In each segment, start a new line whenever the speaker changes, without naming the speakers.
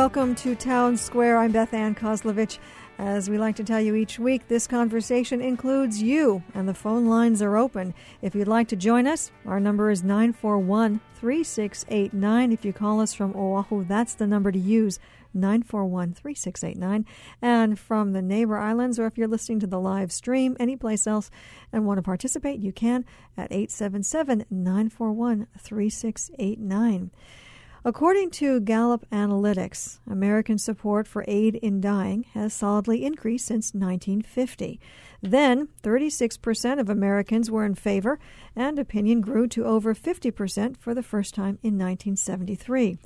Welcome to Town Square. I'm Beth Ann Kozlovich. As we like to tell you each week, this conversation includes you, and the phone lines are open. If you'd like to join us, our number is 941 3689. If you call us from Oahu, that's the number to use 941 3689. And from the neighbor islands, or if you're listening to the live stream anyplace else and want to participate, you can at 877 941 3689. According to Gallup Analytics, American support for aid in dying has solidly increased since 1950. Then, 36% of Americans were in favor, and opinion grew to over 50% for the first time in 1973.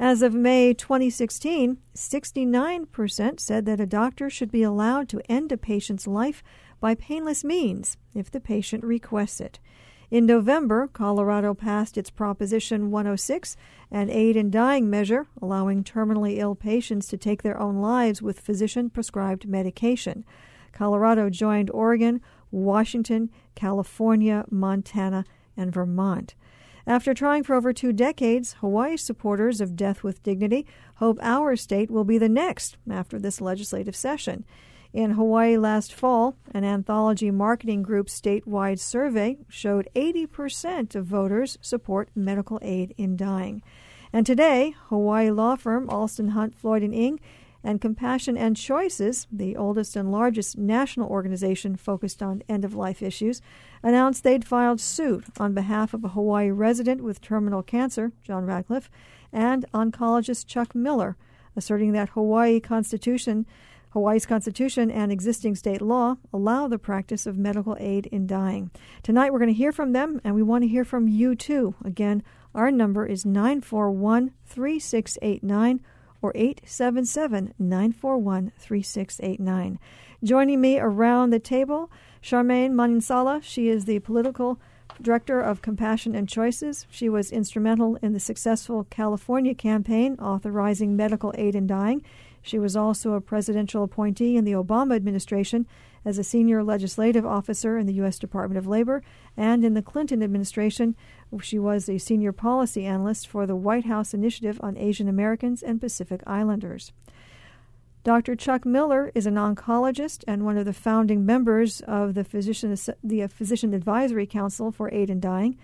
As of May 2016, 69% said that a doctor should be allowed to end a patient's life by painless means if the patient requests it. In November, Colorado passed its Proposition 106, an aid in dying measure allowing terminally ill patients to take their own lives with physician prescribed medication. Colorado joined Oregon, Washington, California, Montana, and Vermont. After trying for over two decades, Hawaii supporters of Death with Dignity hope our state will be the next after this legislative session. In Hawaii last fall, an anthology marketing group statewide survey showed 80% of voters support medical aid in dying. And today, Hawaii law firm Alston Hunt Floyd and Ing and Compassion and Choices, the oldest and largest national organization focused on end of life issues, announced they'd filed suit on behalf of a Hawaii resident with terminal cancer, John Radcliffe, and oncologist Chuck Miller, asserting that Hawaii Constitution Hawaii's constitution and existing state law allow the practice of medical aid in dying. Tonight we're going to hear from them, and we want to hear from you too. Again, our number is 941 3689 or 877 941 3689. Joining me around the table, Charmaine Manansala. She is the political director of Compassion and Choices. She was instrumental in the successful California campaign authorizing medical aid in dying. She was also a presidential appointee in the Obama administration as a senior legislative officer in the U.S. Department of Labor, and in the Clinton administration, she was a senior policy analyst for the White House Initiative on Asian Americans and Pacific Islanders. Dr. Chuck Miller is an oncologist and one of the founding members of the Physician, the Physician Advisory Council for Aid in Dying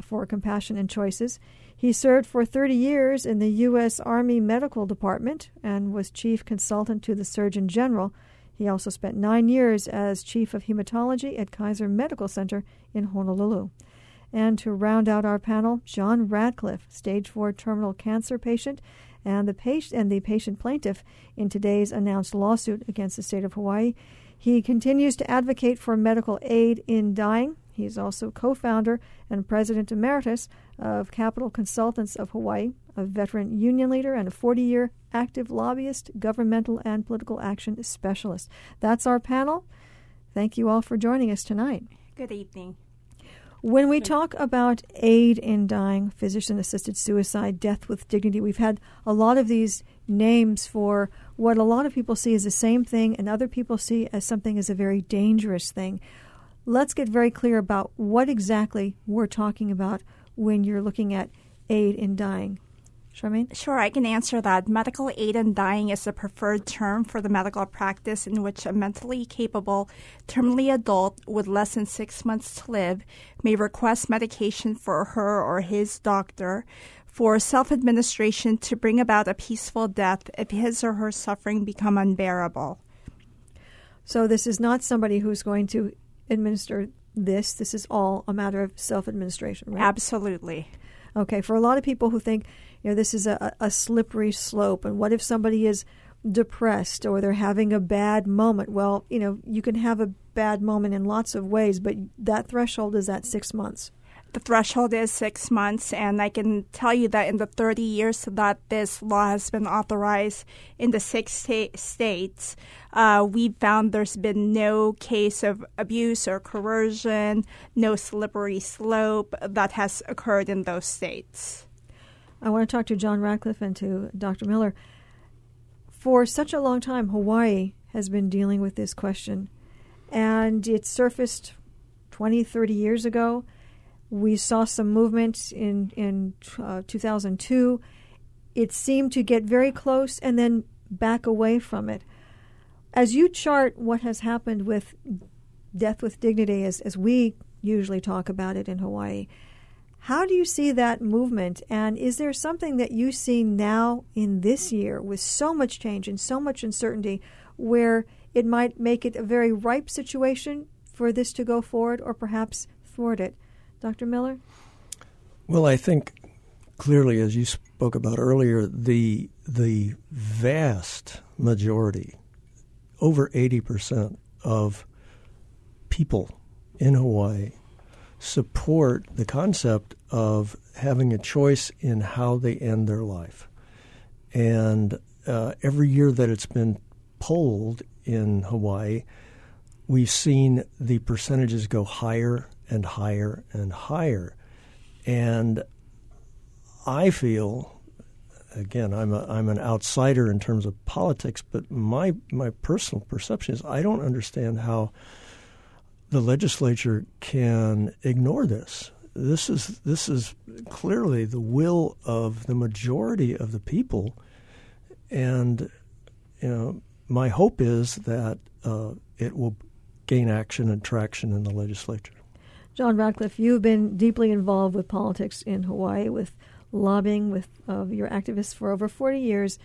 for Compassion and Choices. He served for 30 years in the U.S. Army Medical Department and was chief consultant to the Surgeon General. He also spent nine years as chief of hematology at Kaiser Medical Center in Honolulu. And to round out our panel, John Radcliffe, stage 4 terminal cancer patient and the patient and the patient plaintiff in today's announced lawsuit against the state of Hawaii. He continues to advocate for medical aid in dying he is also co founder and president emeritus of Capital Consultants of Hawaii, a veteran union leader, and a 40 year active lobbyist, governmental, and political action specialist. That's our panel. Thank you all for joining us tonight.
Good evening.
When we talk about aid in dying, physician assisted suicide, death with dignity, we've had a lot of these names for what a lot of people see as the same thing and other people see as something as a very dangerous thing let's get very clear about what exactly we're talking about when you're looking at aid in dying. Charmaine?
Sure, I can answer that. Medical aid in dying is the preferred term for the medical practice in which a mentally capable, terminally adult with less than six months to live may request medication for her or his doctor for self administration to bring about a peaceful death if his or her suffering become unbearable.
So this is not somebody who's going to administer this. This is all a matter of self administration, right?
Absolutely.
Okay, for a lot of people who think, you know, this is a, a slippery slope, and what if somebody is depressed or they're having a bad moment? Well, you know, you can have a bad moment in lots of ways, but that threshold is at six months
the threshold is six months, and I can tell you that in the 30 years that this law has been authorized in the six sta- states, uh, we found there's been no case of abuse or coercion, no slippery slope that has occurred in those states.
I want to talk to John Radcliffe and to Dr. Miller. For such a long time, Hawaii has been dealing with this question, and it surfaced 20, 30 years ago we saw some movement in in uh, 2002. it seemed to get very close and then back away from it. As you chart what has happened with death with dignity, as, as we usually talk about it in Hawaii, how do you see that movement? And is there something that you see now in this year with so much change and so much uncertainty where it might make it a very ripe situation for this to go forward or perhaps thwart it? Dr. Miller?
Well, I think clearly, as you spoke about earlier, the the vast majority, over eighty percent of people in Hawaii support the concept of having a choice in how they end their life. And uh, every year that it's been polled in Hawaii, we've seen the percentages go higher and higher and higher. And I feel, again, I'm a, I'm an outsider in terms of politics, but my my personal perception is I don't understand how the legislature can ignore this. This is this is clearly the will of the majority of the people, and you know my hope is that uh, it will gain action and traction in the legislature.
John Radcliffe, you've been deeply involved with politics in Hawaii, with lobbying, with uh, your activists for over 40 years.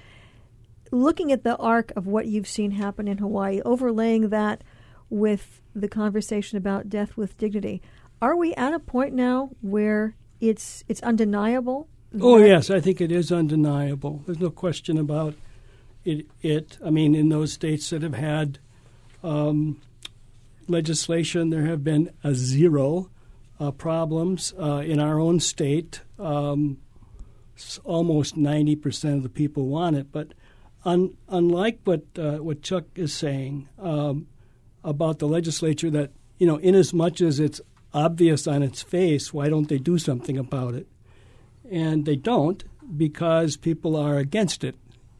Looking at the arc of what you've seen happen in Hawaii, overlaying that with the conversation about death with dignity. Are we at a point now where it's it's undeniable?
Oh yes, I think it is undeniable. There's no question about it. It. I mean, in those states that have had um, legislation, there have been a zero uh, problems. Uh, in our own state, um, almost ninety percent of the people want it. But un, unlike what uh, what Chuck is saying, um, about the legislature that, you know, in as much as it's obvious on its face, why don't they do something about it? And they don't because people are against it.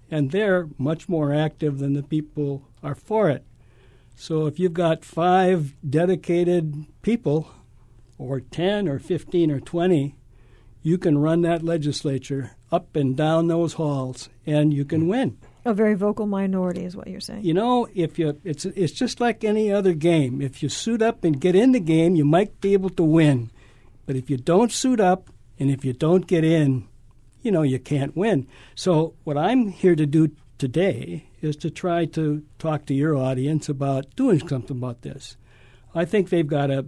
And they're much more active than the people are for it. So if you've got five dedicated people, or 10 or 15 or 20, you can run that legislature up and down those halls and you can win.
A very vocal minority is what you're saying.
You know, if you it's it's just like any other game. If you suit up and get in the game, you might be able to win. But if you don't suit up and if you don't get in, you know, you can't win. So what I'm here to do today is to try to talk to your audience about doing something about this. I think they've got to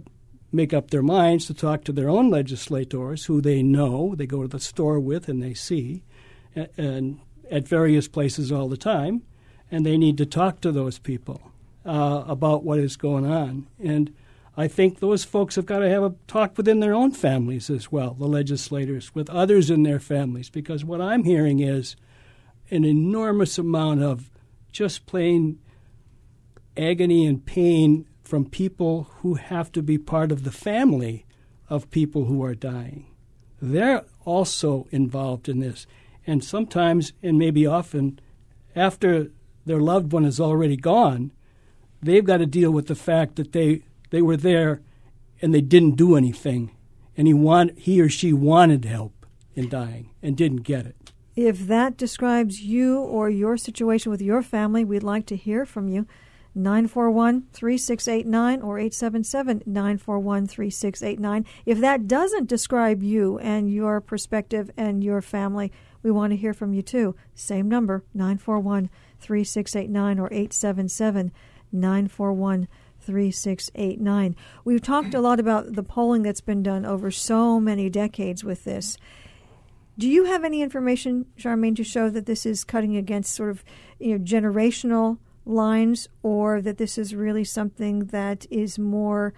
make up their minds to talk to their own legislators who they know, they go to the store with and they see, and, at various places all the time, and they need to talk to those people uh, about what is going on. And I think those folks have got to have a talk within their own families as well, the legislators, with others in their families, because what I'm hearing is an enormous amount of just plain agony and pain from people who have to be part of the family of people who are dying. They're also involved in this and sometimes, and maybe often, after their loved one is already gone, they've got to deal with the fact that they, they were there and they didn't do anything, and he, want, he or she wanted help in dying and didn't get it.
If that describes you or your situation with your family, we'd like to hear from you. 941 3689 or 877 941 3689. If that doesn't describe you and your perspective and your family, we want to hear from you too. Same number, 941 3689 or 877 941 3689. We've talked a lot about the polling that's been done over so many decades with this. Do you have any information, Charmaine, to show that this is cutting against sort of you know generational lines, or that this is really something that is more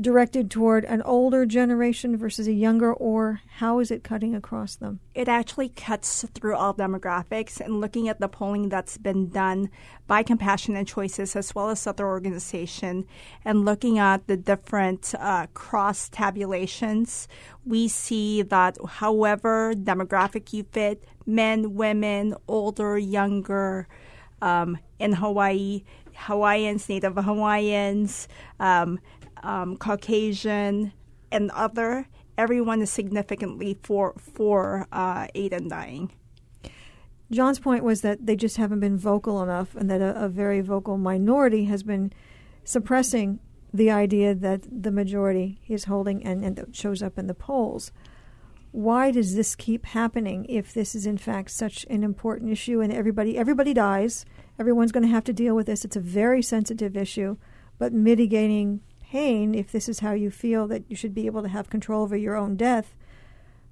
directed toward an older generation versus a younger, or how is it cutting across them?
It actually cuts through all demographics. And looking at the polling that's been done by Compassion and Choices as well as other organizations, and looking at the different uh, cross tabulations, we see that however demographic you fit, men, women, older, younger, um, in Hawaii, Hawaiians, Native Hawaiians, um, um, Caucasian, and other, everyone is significantly for for uh, aid and dying.
John's point was that they just haven't been vocal enough, and that a, a very vocal minority has been suppressing the idea that the majority is holding and, and that shows up in the polls. Why does this keep happening if this is in fact such an important issue and everybody everybody dies? Everyone's going to have to deal with this. It's a very sensitive issue, but mitigating pain, if this is how you feel that you should be able to have control over your own death,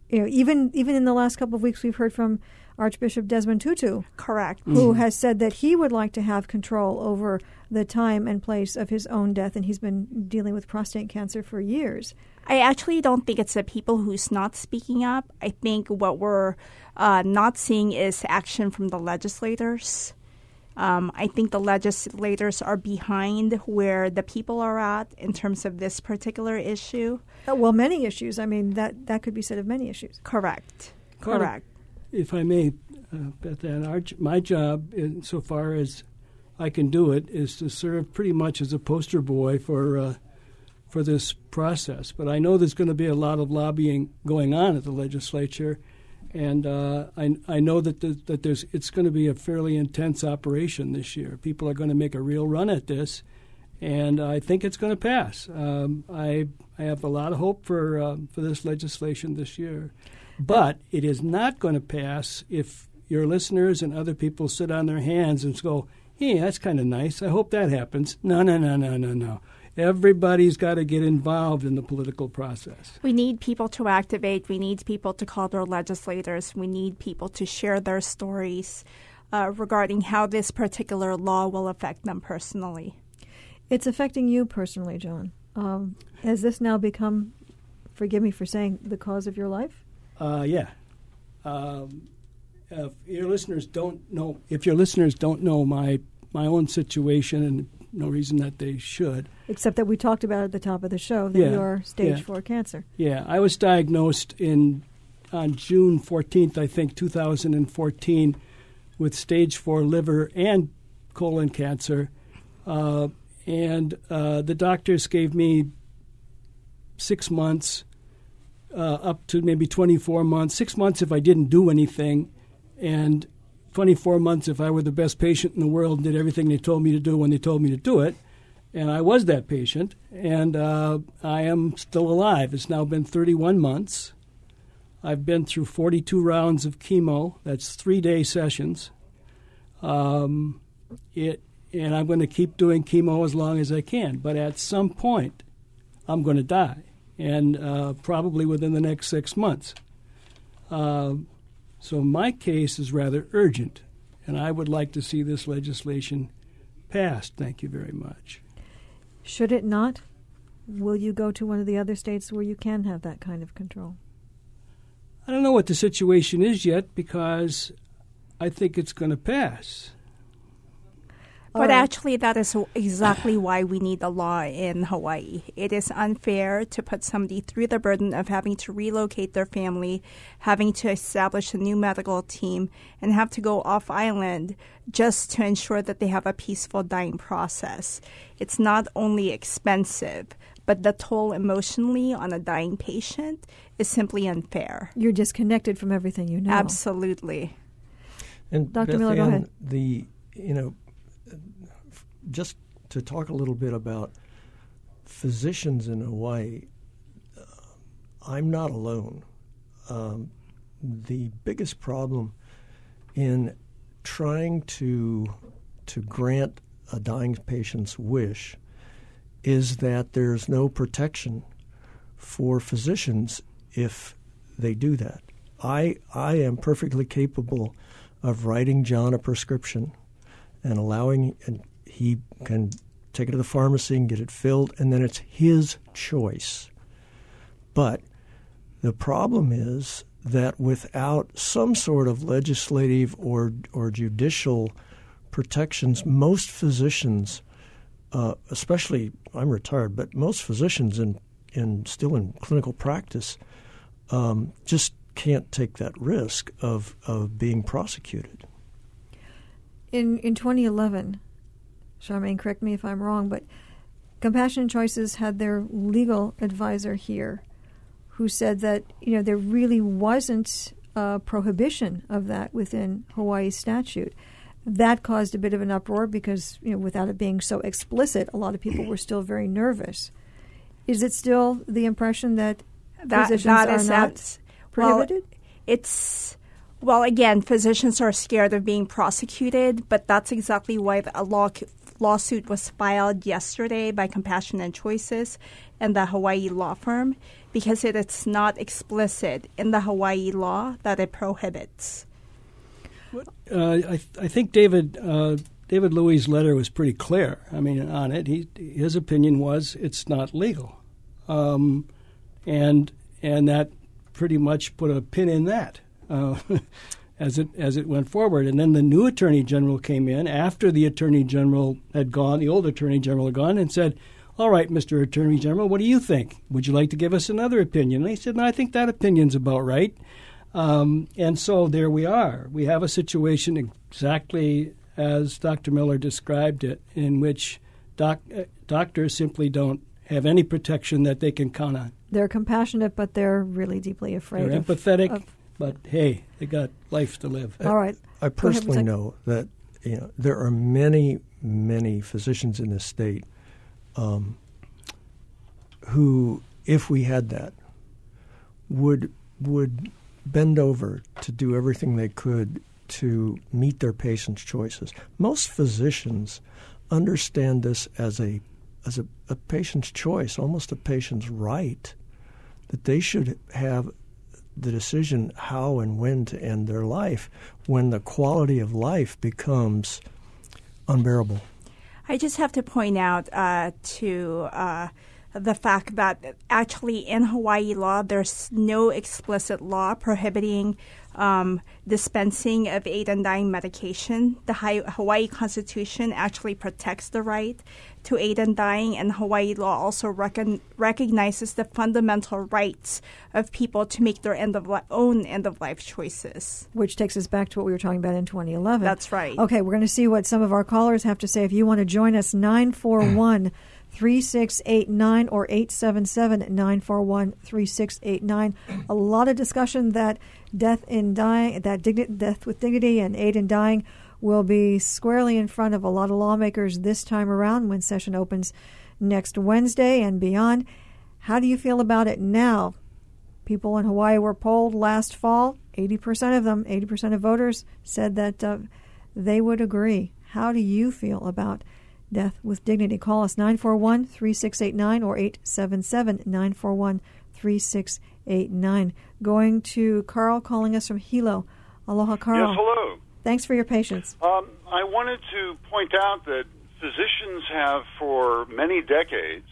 you know, even even in the last couple of weeks, we've heard from Archbishop Desmond Tutu,
Correct.
who has said that he would like to have control over the time and place of his own death, and he's been dealing with prostate cancer for years.
I actually don't think it's the people who's not speaking up. I think what we're uh, not seeing is action from the legislators. Um, I think the legislators are behind where the people are at in terms of this particular issue.
Uh, well, many issues. I mean, that that could be said of many issues.
Correct.
Part of-
Correct.
if I may, uh, Beth Ann, our, j- my job, insofar as I can do it, is to serve pretty much as a poster boy for uh, for this process. But I know there's going to be a lot of lobbying going on at the legislature, and uh, I, I know that the, that there's it's going to be a fairly intense operation this year. People are going to make a real run at this, and I think it's going to pass. Um, I I have a lot of hope for uh, for this legislation this year. But it is not going to pass if your listeners and other people sit on their hands and go, hey, that's kind of nice. I hope that happens. No, no, no, no, no, no. Everybody's got to get involved in the political process.
We need people to activate. We need people to call their legislators. We need people to share their stories uh, regarding how this particular law will affect them personally.
It's affecting you personally, John. Um, has this now become, forgive me for saying, the cause of your life?
Uh, yeah. Um, if your listeners don't know, if your listeners don't know my my own situation, and no reason that they should,
Except that we talked about at the top of the show that
Yeah,
you're stage
yeah.
four cancer.
Yeah, I was diagnosed in on June 14th, I think, 2014, with stage four liver and colon cancer, uh, and uh, the doctors gave me six months, uh, up to maybe 24 months. Six months if I didn't do anything, and 24 months if I were the best patient in the world and did everything they told me to do when they told me to do it. And I was that patient, and uh, I am still alive. It's now been 31 months. I've been through 42 rounds of chemo. That's three day sessions. Um, it, and I'm going to keep doing chemo as long as I can. But at some point, I'm going to die, and uh, probably within the next six months. Uh, so my case is rather urgent, and I would like to see this legislation passed. Thank you very much.
Should it not? Will you go to one of the other states where you can have that kind of control?
I don't know what the situation is yet because I think it's going to pass.
All
But
right.
actually, that is exactly why we need the law in Hawaii. It is unfair to put somebody through the burden of having to relocate their family, having to establish a new medical team, and have to go off island just to ensure that they have a peaceful dying process. It's not only expensive, but the toll emotionally on a dying patient is simply unfair.
You're disconnected from everything you know.
Absolutely.
And
Dr.
Beth
Miller, go ahead.
The you know, just to talk a little bit about physicians in Hawaii, uh, I'm not alone. Um, the biggest problem in trying to to grant a dying patient's wish is that there's no protection for physicians if they do that. I I am perfectly capable of writing John a prescription and allowing and he can take it to the pharmacy and get it filled and then it's his choice. But the problem is that without some sort of legislative or or judicial protections, most physicians, uh, especially I'm retired, but most physicians in in still in clinical practice, um, just can't take that risk of of being prosecuted.
In in 2011, Charmaine, correct me if I'm wrong, but Compassion Choices had their legal advisor here, who said that you know there really wasn't a prohibition of that within Hawaii statute. That caused a bit of an uproar because, you know, without it being so explicit, a lot of people were still very nervous. Is it still the impression that,
that
physicians
that
are not prohibited?
Well, it's well, again, physicians are scared of being prosecuted, but that's exactly why a law, lawsuit was filed yesterday by Compassionate Choices and the Hawaii law firm because it is not explicit in the Hawaii law that it prohibits.
Uh, I, I think David uh, David Louie's letter was pretty clear. I mean, on it, he his opinion was it's not legal, um, and and that pretty much put a pin in that uh, as it as it went forward. And then the new attorney general came in after the attorney general had gone, the old attorney general had gone, and said. All right, Mr. Attorney General, what do you think? Would you like to give us another opinion? And he said, No, I think that opinion's about right. Um, and so there we are. We have a situation exactly as Dr. Miller described it, in which doc- uh, doctors simply don't have any protection that they can count on.
They're compassionate, but they're really deeply afraid.
They're
of-
empathetic,
of-
but hey, they got life to live.
all right.
I
Go ahead,
personally
Zach.
know that you know there are many, many physicians in this state um, who, if we had that, would would bend over to do everything they could to meet their patients' choices. Most physicians understand this as a as a, a patient's choice, almost a patient's right, that they should have the decision how and when to end their life when the quality of life becomes unbearable.
I just have to point out uh, to uh, the fact that actually in Hawaii law, there's no explicit law prohibiting um, dispensing of aid and dying medication. The Hawaii Constitution actually protects the right to aid in dying, and Hawaii law also recon- recognizes the fundamental rights of people to make their end of li- own end of life choices.
Which takes us back to what we were talking about in 2011.
That's right.
Okay, we're going to see what some of our callers have to say. If you want to join us, 941 3689 or 877 941 3689. A lot of discussion that death in dying, that digni- death with dignity and aid in dying will be squarely in front of a lot of lawmakers this time around when session opens next Wednesday and beyond. How do you feel about it now? People in Hawaii were polled last fall. 80% of them, 80% of voters, said that uh, they would agree. How do you feel about death with dignity? Call us 941 3689 or 877 941 3689. Going to Carl calling us from Hilo. Aloha, Carl.
Yes, hello.
Thanks for your patience.
Um, I wanted to point out that physicians have, for many decades,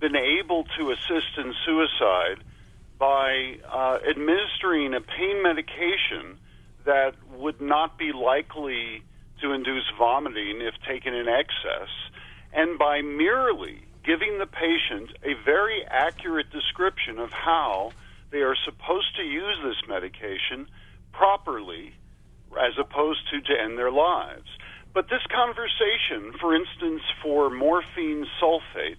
been able to assist in suicide by uh, administering a pain medication that would not be likely to induce vomiting if taken in excess, and by merely giving the patient a very accurate description of how they are supposed to use this medication properly as opposed to to end their lives. But this conversation, for instance, for morphine sulfate,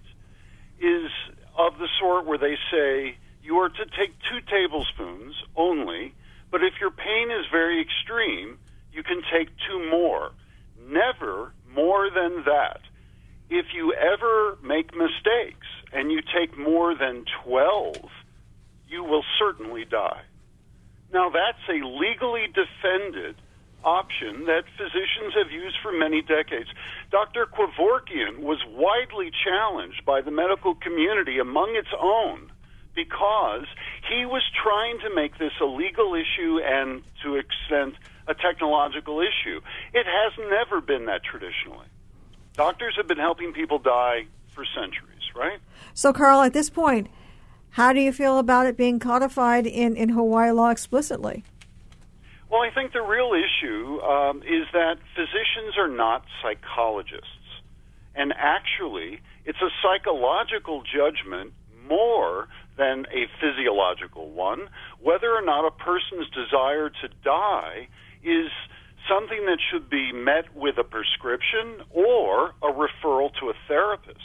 is of the sort where they say you are to take two tablespoons only, but if your pain is very extreme, you can take two more. Never more than that. If you ever make mistakes and you take more than 12, you will certainly die. Now, that's a legally defended option that physicians have used for many decades. Dr. Kevorkian was widely challenged by the medical community among its own because he was trying to make this a legal issue and, to extent, a technological issue. It has never been that traditionally. Doctors have been helping people die for centuries, right?
So, Carl, at this point, how do you feel about it being codified in, in Hawaii law explicitly?
Well, I think the real issue um, is that physicians are not psychologists. And actually, it's a psychological judgment more than a physiological one. Whether or not a person's desire to die is something that should be met with a prescription or a referral to a therapist.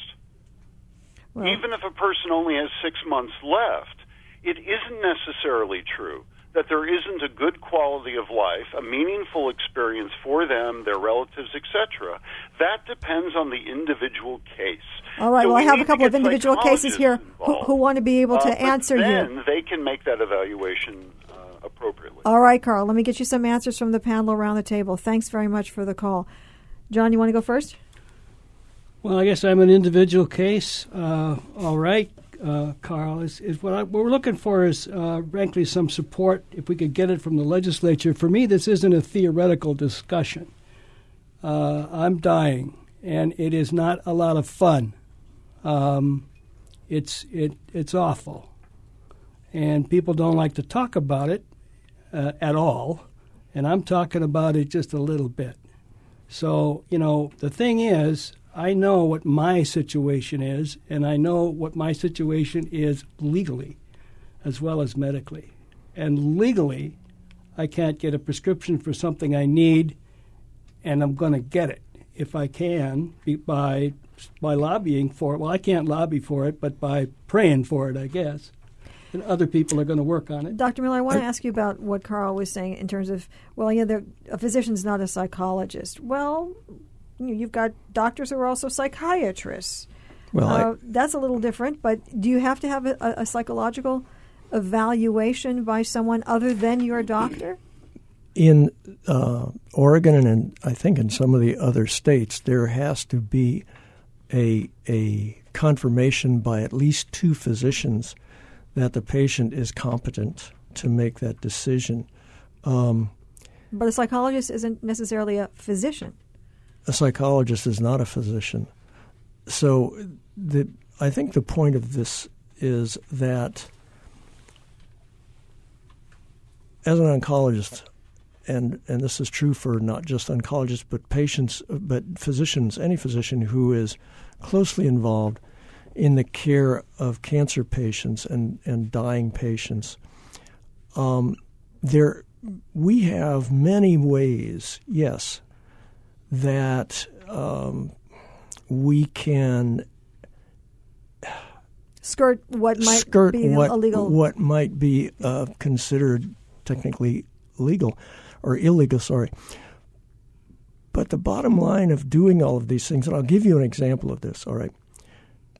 Well,
Even if a person only has six months left, it isn't necessarily true that there isn't a good quality of life, a meaningful experience for them, their relatives, etc. That depends on the individual case.
All right.
So
well, I have a couple of individual cases here who,
involved.
who want to be able to
Uh, but
answer
then
you.
they can make that evaluation uh, appropriately.
All right, Carl. Let me get you some answers from the panel around the table. Thanks very much for the call. John, you want to go first?
Well, I guess I'm an individual case. Uh, all right, uh, Carl. Is, is what, I, what we're looking for is, uh, frankly, some support. If we could get it from the legislature. For me, this isn't a theoretical discussion. Uh, I'm dying, and it is not a lot of fun. Um, it's it it's awful, and people don't like to talk about it uh, at all. And I'm talking about it just a little bit. So, you know, the thing is, I know what my situation is, and I know what my situation is legally as well as medically. And legally, I can't get a prescription for something I need, and I'm going to get it if I can by by lobbying for it. Well, I can't lobby for it, but by praying for it, I guess. And other people are going to work on it.
Dr. Miller, I want to uh, ask you about what Carl was saying in terms of, well, yeah, the- a physician's not a psychologist. Well, you know, you've got doctors who are also psychiatrists.
Well, I-
uh, that's a little different, but do you have to have a, a psychological evaluation by someone other than your doctor?
in uh, Oregon and in, I think in some of the other states, there has to be a a confirmation by at least two physicians that the patient is competent to make that decision. Um,
But a psychologist isn't necessarily a physician.
A psychologist is not a physician, so the I think the point of this is that as an oncologist, and and this is true for not just oncologists but patients, but physicians, any physician who is closely involved in the care of cancer patients and and dying patients. Um, there, we have many ways, yes, that um, we can
Skirt what might
skirt
be
what
illegal.
what might be uh, considered technically legal or illegal. Sorry. But the bottom line of doing all of these things, and I'll give you an example of this. All right.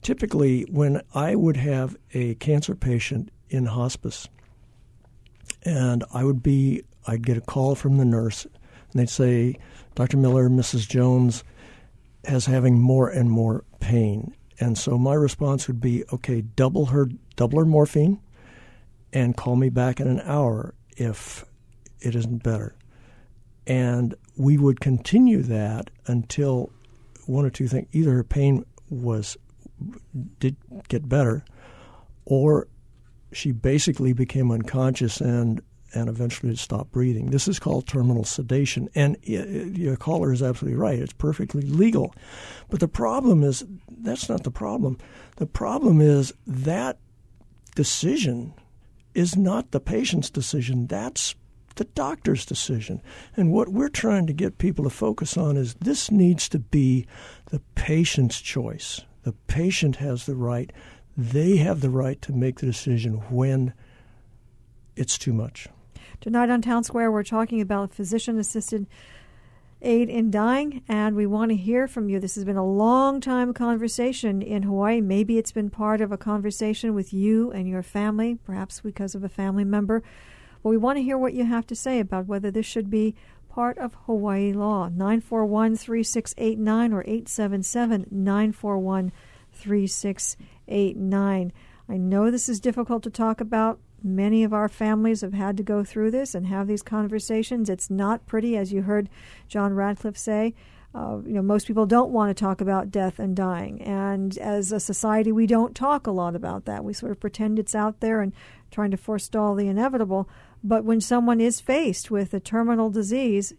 Typically, when I would have a cancer patient in hospice, and I would be, I'd get a call from the nurse, and they'd say, "Dr. Miller, Mrs. Jones has having more and more pain." And so my response would be, "Okay, double her, double her morphine, and call me back in an hour if it isn't better." And we would continue that until one or two things: either her pain was did get better, or she basically became unconscious and and eventually to stop breathing. This is called terminal sedation, and your caller is absolutely right. It's perfectly legal, but the problem is that's not the problem. The problem is that decision is not the patient's decision. That's the doctor's decision. And what we're trying to get people to focus on is this needs to be the patient's choice. The patient has the right, they have the right to make the decision when it's too much.
Tonight on Town Square, we're talking about physician assisted aid in dying, and we want to hear from you. This has been a long time conversation in Hawaii. Maybe it's been part of a conversation with you and your family, perhaps because of a family member. But we want to hear what you have to say about whether this should be part of Hawaii law. 941 3689 or 877 941 3689. I know this is difficult to talk about. Many of our families have had to go through this and have these conversations. It's not pretty, as you heard John Radcliffe say. Uh, you know, most people don't want to talk about death and dying, and as a society, we don't talk a lot about that. We sort of pretend it's out there and trying to forestall the inevitable. But when someone is faced with a terminal disease,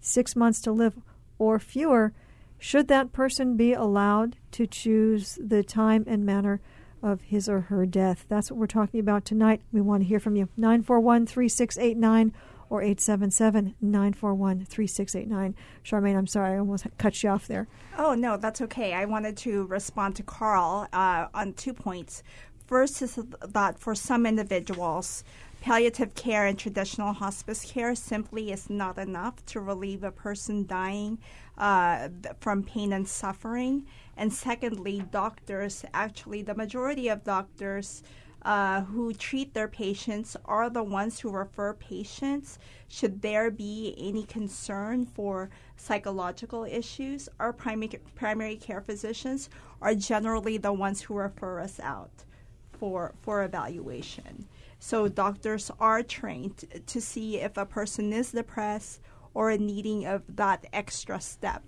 six months to live or fewer, should that person be allowed to choose the time and manner of his or her death? That's what we're talking about tonight. We want to hear from you. 941 3689 or 877 941 3689. Charmaine, I'm sorry, I almost cut you off there.
Oh, no, that's okay. I wanted to respond to Carl uh, on two points. First is that for some individuals, Palliative care and traditional hospice care simply is not enough to relieve a person dying uh, from pain and suffering. And secondly, doctors actually, the majority of doctors uh, who treat their patients are the ones who refer patients. Should there be any concern for psychological issues, our primary, primary care physicians are generally the ones who refer us out for, for evaluation. So doctors are trained to see if a person is depressed or needing of that extra step.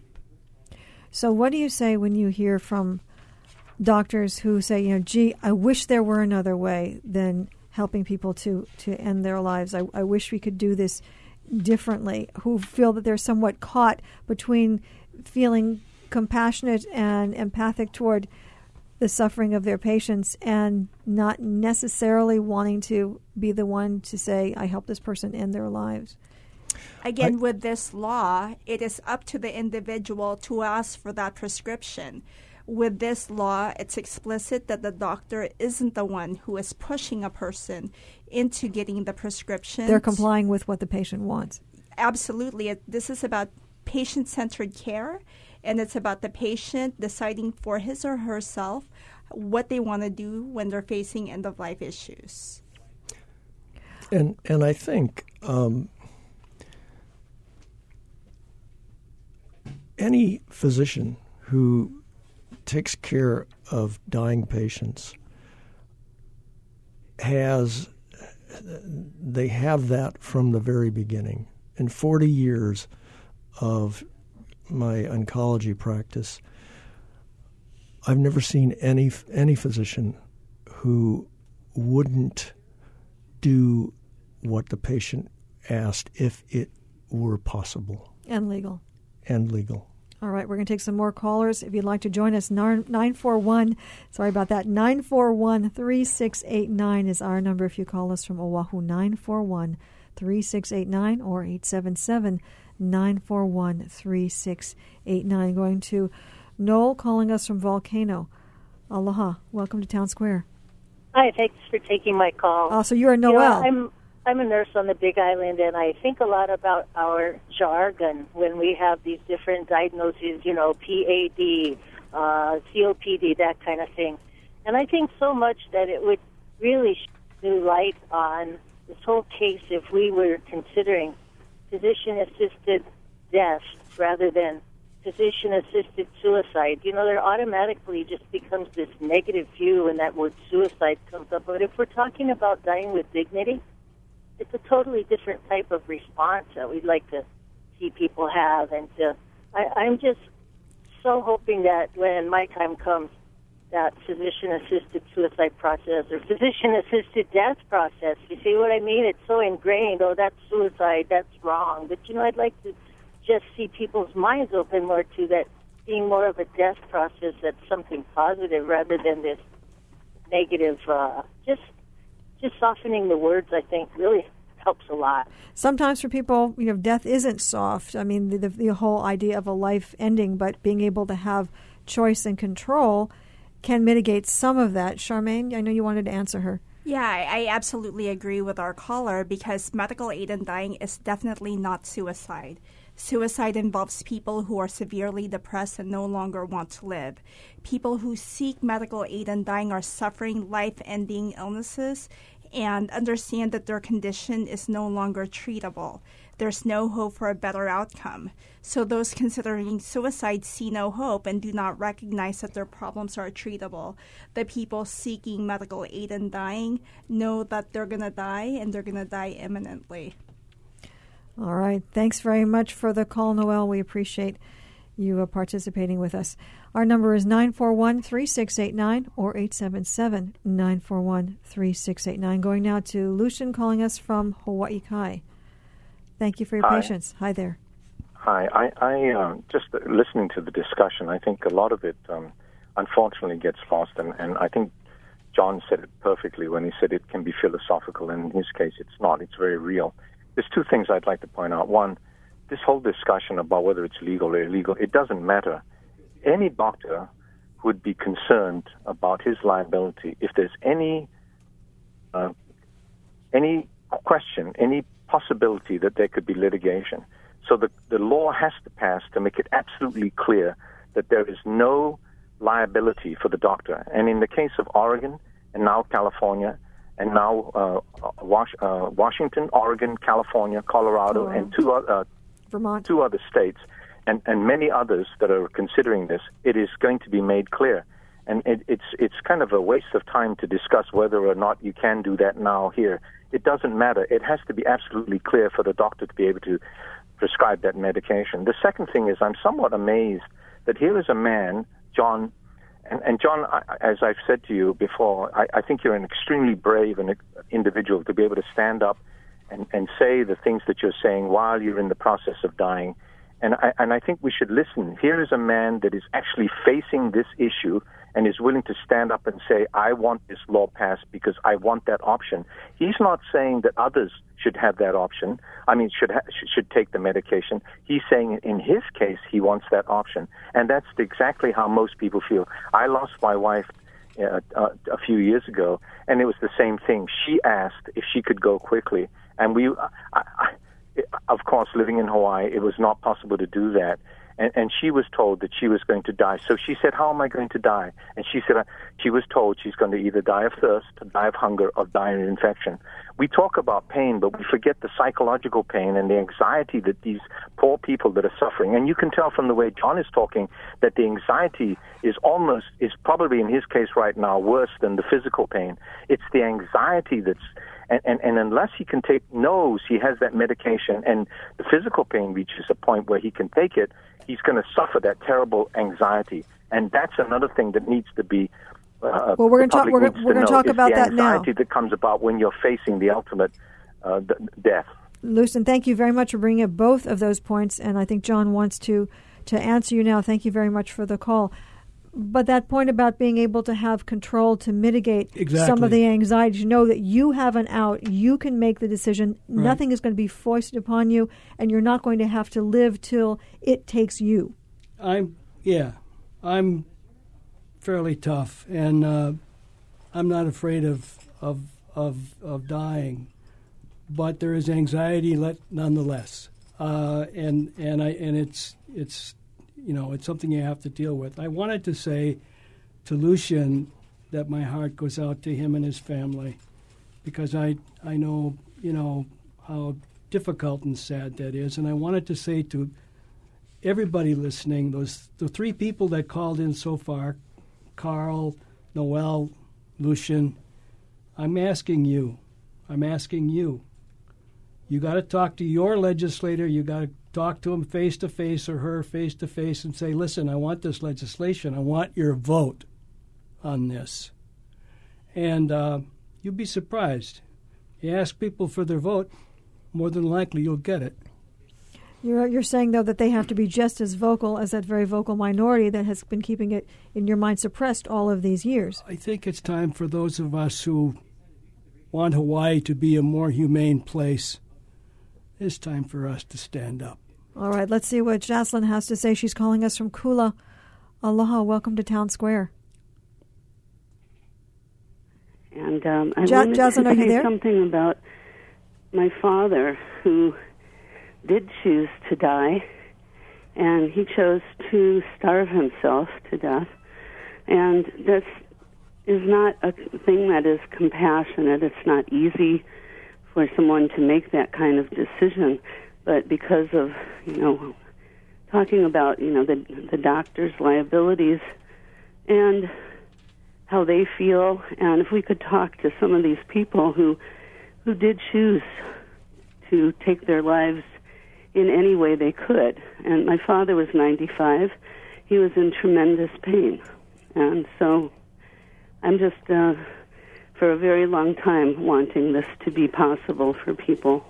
So, what do you say when you hear from doctors who say, you know, gee, I wish there were another way than helping people to, to end their lives. I, I wish we could do this differently, who feel that they're somewhat caught between feeling compassionate and empathic toward the suffering of their patients and not necessarily wanting to be the one to say, I help this person end their lives.
Again, I, with this law, it is up to the individual to ask for that prescription with this law, it's explicit that the doctor isn't the one who is pushing a person into getting the prescription.
They're complying with what the patient wants.
Absolutely. This is about patient centered care, and it's about the patient deciding for his or herself what they want to do when they're facing end of life issues.
And, and I think um, any physician who takes care of dying patients has they have that from the very beginning. In 40 years of my oncology practice, I've never seen any any physician who wouldn't do what the patient asked if it were possible
and legal
and legal.
All right, we're going to take some more callers. If you'd like to join us, 941, sorry about that, 941 3689 is our number if you call us from Oahu, 941 3689 or 877 941 3689. Going to Noel calling us from Volcano. Aloha. Welcome to Town Square.
Hi, thanks for taking my call.
Oh, so you're Noel.
You know, I'm a nurse on the Big Island, and I think a lot about our jargon when we have these different diagnoses, you know, PAD, uh, COPD, that kind of thing. And I think so much that it would really new light on this whole case if we were considering physician assisted death rather than physician assisted suicide. You know, there automatically just becomes this negative view when that word suicide comes up. But if we're talking about dying with dignity, it's a totally different type of response that we'd like to see people have. And to, I, I'm just so hoping that when my time comes, that physician assisted suicide process or physician assisted death process. You see what I mean? It's so ingrained. Oh, that's suicide. That's wrong. But you know, I'd like to just see people's minds open more to that being more of a death process that's something positive rather than this negative. Uh, just just softening the words, I think, really helps a lot.
Sometimes for people, you know, death isn't soft. I mean, the, the, the whole idea of a life ending, but being able to have choice and control can mitigate some of that. Charmaine, I know you wanted to answer her.
Yeah, I, I absolutely agree with our caller because medical aid in dying is definitely not suicide. Suicide involves people who are severely depressed and no longer want to live. People who seek medical aid in dying are suffering life ending illnesses and understand that their condition is no longer treatable. There's no hope for a better outcome. So, those considering suicide see no hope and do not recognize that their problems are treatable. The people seeking medical aid in dying know that they're going to die and they're going to die imminently.
All right. Thanks very much for the call, Noel. We appreciate you uh, participating with us. Our number is 941 3689 or 877 941 3689. Going now to Lucian calling us from Hawaii Kai. Thank you for your
Hi.
patience. Hi there.
Hi. I, I uh, just listening to the discussion, I think a lot of it um, unfortunately gets lost, and, and I think John said it perfectly when he said it can be philosophical. And in his case, it's not. It's very real. There's two things I'd like to point out. One, this whole discussion about whether it's legal or illegal, it doesn't matter. Any doctor would be concerned about his liability if there's any uh, any question, any possibility that there could be litigation. So the, the law has to pass to make it absolutely clear that there is no liability for the doctor. And in the case of Oregon and now California, and now uh, Was- uh, Washington, Oregon, California, Colorado, and two, uh,
Vermont.
two other states, and, and many others that are considering this, it is going to be made clear. And it, it's it's kind of a waste of time to discuss whether or not you can do that now here. It doesn't matter. It has to be absolutely clear for the doctor to be able to prescribe that medication. The second thing is I'm somewhat amazed that here is a man, John, and, and John, I, as I've said to you before, I, I think you're an extremely brave and uh, individual to be able to stand up and, and say the things that you're saying while you're in the process of dying. And I, and I think we should listen. Here is a man that is actually facing this issue and is willing to stand up and say, I want this law passed because I want that option. He's not saying that others should have that option. I mean, should ha- should take the medication. He's saying in his case he wants that option, and that's exactly how most people feel. I lost my wife uh, uh, a few years ago, and it was the same thing. She asked if she could go quickly, and we, I, I, of course, living in Hawaii, it was not possible to do that and, and she was told that she was going to die. So she said, "How am I going to die?" And she said, "She was told she's going to either die of thirst, die of hunger, or die of infection." We talk about pain, but we forget the psychological pain and the anxiety that these poor people that are suffering. And you can tell from the way John is talking that the anxiety is almost is probably in his case right now worse than the physical pain. It's the anxiety that's and, and, and unless he can take knows he has that medication and the physical pain reaches a point where he can take it, he's going to suffer that terrible anxiety. And that's another thing that needs to be. Uh,
well, we're going to talk. We're, we're going to talk about that now.
The anxiety that comes about when you're facing the ultimate uh, death.
Lucien, thank you very much for bringing up both of those points, and I think John wants to to answer you now. Thank you very much for the call. But that point about being able to have control to mitigate
exactly.
some of the anxiety, you know that you have an out, you can make the decision. Right. Nothing is going to be foisted upon you, and you're not going to have to live till it takes you.
I'm yeah, I'm fairly tough, and uh, I'm not afraid of of of of dying, but there is anxiety let, nonetheless, uh, and and I and it's it's you know, it's something you have to deal with. I wanted to say to Lucian that my heart goes out to him and his family because I I know you know how difficult and sad that is, and I wanted to say to everybody listening, those the three people that called in so far, Carl, Noel, Lucian, I'm asking you, I'm asking you. You got to talk to your legislator. You got to talk to them face to face or her face to face and say, listen, I want this legislation. I want your vote on this. And uh, you'd be surprised. You ask people for their vote, more than likely you'll get it.
You're, you're saying, though, that they have to be just as vocal as that very vocal minority that has been keeping it, in your mind, suppressed all of these years.
I think it's time for those of us who want Hawaii to be a more humane place. It's time for us to stand up.
All right, let's see what Jocelyn has to say. She's calling us from Kula. Aloha, welcome to Town Square.
And um, I
jo-
wanted
Jocelyn,
to
are you
say
there?
something about my father, who did choose to die, and he chose to starve himself to death. And this is not a thing that is compassionate. It's not easy for someone to make that kind of decision but because of you know talking about you know the the doctor's liabilities and how they feel and if we could talk to some of these people who who did choose to take their lives in any way they could. And my father was 95 he was in tremendous pain. And so i'm just uh for a very long time wanting this to be possible for people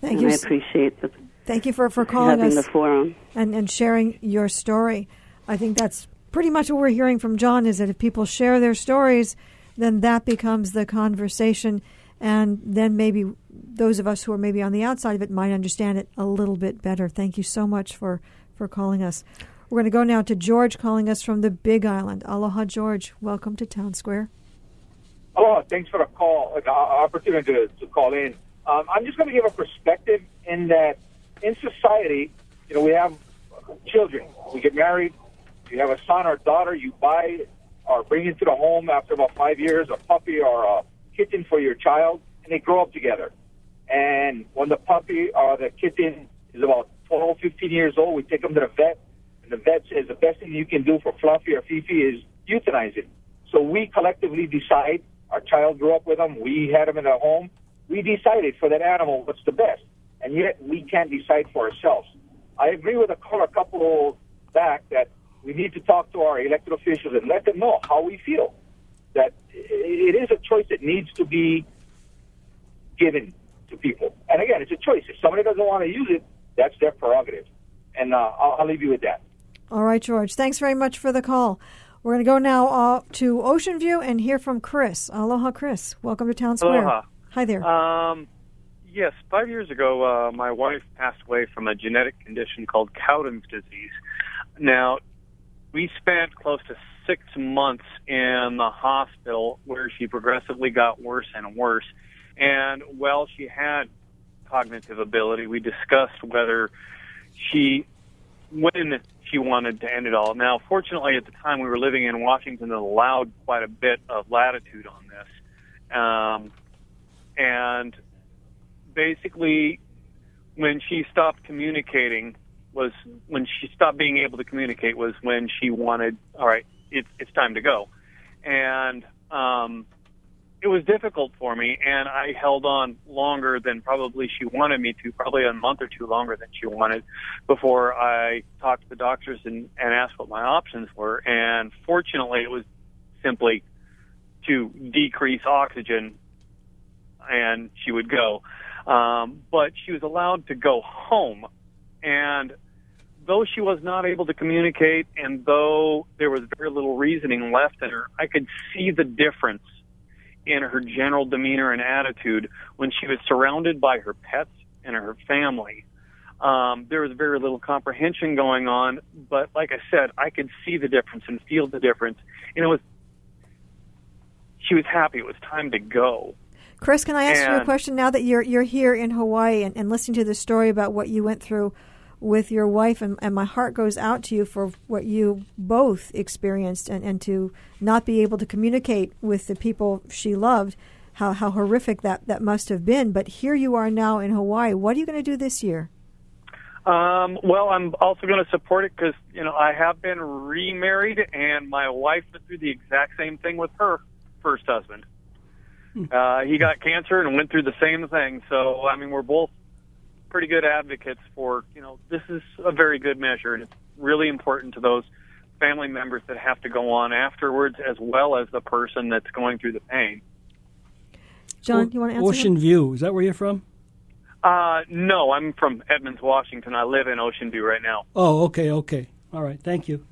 Thank
and
you.
I appreciate the
Thank you for, for calling
having
us
the forum
and, and sharing your story. I think that's pretty much what we're hearing from John is that if people share their stories, then that becomes the conversation, and then maybe those of us who are maybe on the outside of it might understand it a little bit better. Thank you so much for, for calling us. We're going to go now to George calling us from the Big Island. Aloha, George. Welcome to Town Square.
Aloha. thanks for the call, the opportunity to, to call in. Um, I'm just going to give a perspective in that in society, you know, we have children. We get married. You have a son or daughter. You buy or bring into the home after about five years a puppy or a kitten for your child, and they grow up together. And when the puppy or the kitten is about 12, 15 years old, we take them to the vet, and the vet says the best thing you can do for Fluffy or Fifi is euthanize it. So we collectively decide. Our child grew up with them. We had them in our home. We decided for that animal what's the best, and yet we can't decide for ourselves. I agree with a caller a couple back that we need to talk to our elected officials and let them know how we feel. That it is a choice that needs to be given to people. And again, it's a choice. If somebody doesn't want to use it, that's their prerogative. And uh, I'll, I'll leave you with that.
All right, George. Thanks very much for the call. We're going to go now uh, to Ocean View and hear from Chris. Aloha, Chris. Welcome to Town Square.
Aloha.
Hi there.
Um, yes, five years ago, uh, my wife passed away from a genetic condition called Cowden's disease. Now, we spent close to six months in the hospital where she progressively got worse and worse. And while she had cognitive ability, we discussed whether she, when she wanted to end it all. Now, fortunately, at the time we were living in Washington, that allowed quite a bit of latitude on this. Um, and basically, when she stopped communicating, was when she stopped being able to communicate was when she wanted, all right, it's it's time to go, and um, it was difficult for me, and I held on longer than probably she wanted me to, probably a month or two longer than she wanted, before I talked to the doctors and, and asked what my options were. And fortunately, it was simply to decrease oxygen, and she would go. Um, but she was allowed to go home, and though she was not able to communicate, and though there was very little reasoning left in her, I could see the difference in her general demeanor and attitude when she was surrounded by her pets and her family. Um, there was very little comprehension going on, but like I said, I could see the difference and feel the difference. And it was, she was happy. It was time to go.
Chris, can I ask
and,
you a question? Now that you're you're here in Hawaii and, and listening to the story about what you went through with your wife and, and my heart goes out to you for what you both experienced and, and to not be able to communicate with the people she loved how, how horrific that, that must have been. But here you are now in hawaii. What are you going to do this year?
Um, well i'm also going to support it because you know i have been remarried and my wife went through the exact same thing with her first husband uh, he got cancer and went through the same thing so i mean we're both pretty good advocates for, you know, this is a very good measure, and it's really important to those family members that have to go on afterwards, as well as the person that's going through the pain.
John, you want to answer?
Ocean
him?
View, is that where you're from?
Uh, no, I'm from Edmonds, Washington. I live in Ocean View right now.
Oh, okay, okay. All right, thank you.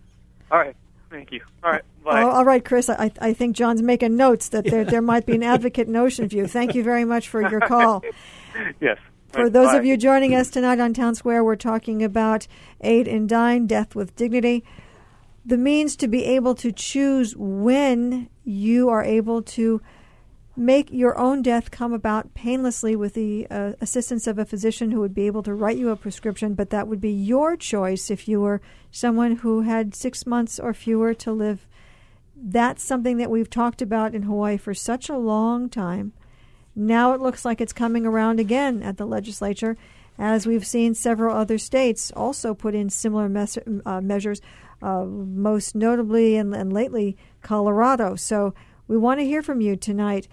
All right, thank you. All right, uh, bye.
Oh, all right, Chris. I, I think John's making notes that there, there might be an advocate in Ocean View. Thank you very much for your call.
yes.
For those
Bye.
of you joining us tonight on Town Square, we're talking about aid in dying, death with dignity, the means to be able to choose when you are able to make your own death come about painlessly with the uh, assistance of a physician who would be able to write you a prescription, but that would be your choice if you were someone who had six months or fewer to live. That's something that we've talked about in Hawaii for such a long time. Now it looks like it's coming around again at the legislature, as we've seen several other states also put in similar mes- uh, measures, uh, most notably and, and lately Colorado. So we want to hear from you tonight.